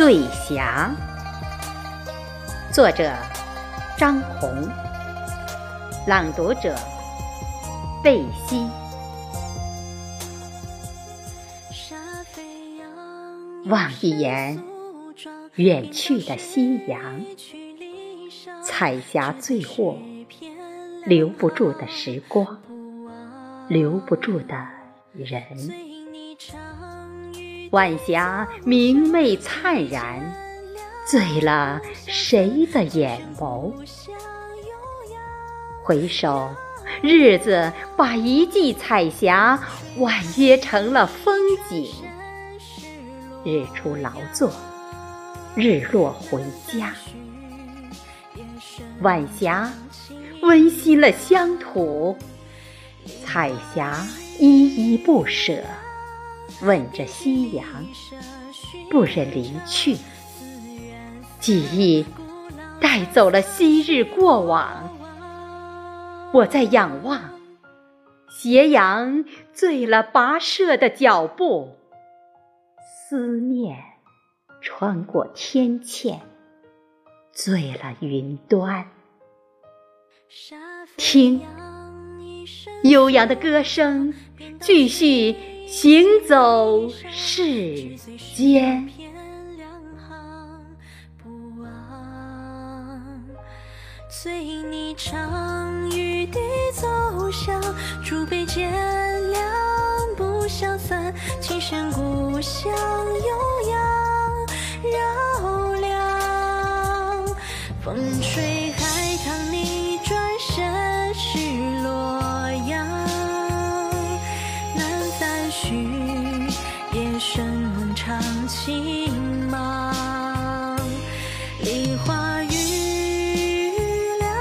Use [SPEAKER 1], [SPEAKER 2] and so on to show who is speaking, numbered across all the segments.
[SPEAKER 1] 醉霞，作者张红，朗读者贝西。望一眼远去的夕阳，彩霞醉卧，留不住的时光，留不住的人。晚霞明媚灿然，醉了谁的眼眸？回首，日子把一季彩霞婉约成了风景。日出劳作，日落回家，晚霞温馨了乡土，彩霞依依不舍。吻着夕阳，不忍离去。记忆带走了昔日过往，我在仰望，斜阳醉了跋涉的脚步，思念穿过天堑，醉了云端。听，悠扬的歌声，继续。行走世间，
[SPEAKER 2] 随你唱雨滴走向，竹杯渐凉不消散，琴声故乡悠扬绕梁，风吹夜深梦长情茫，梨花雨凉，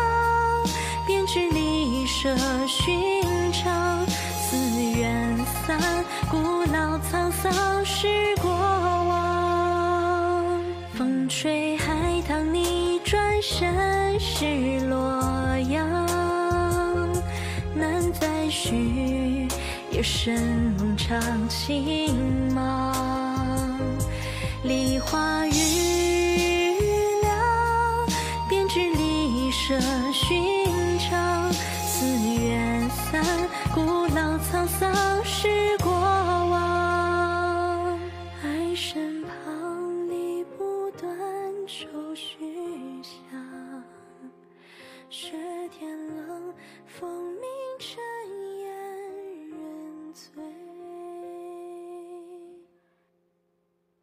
[SPEAKER 2] 编织离舍寻常。寺院散，古老沧桑是过往。风吹海棠你转身是洛阳，难再续。夜深梦长情茫，梨花雨凉，编织离舍寻常。思远散，古老沧桑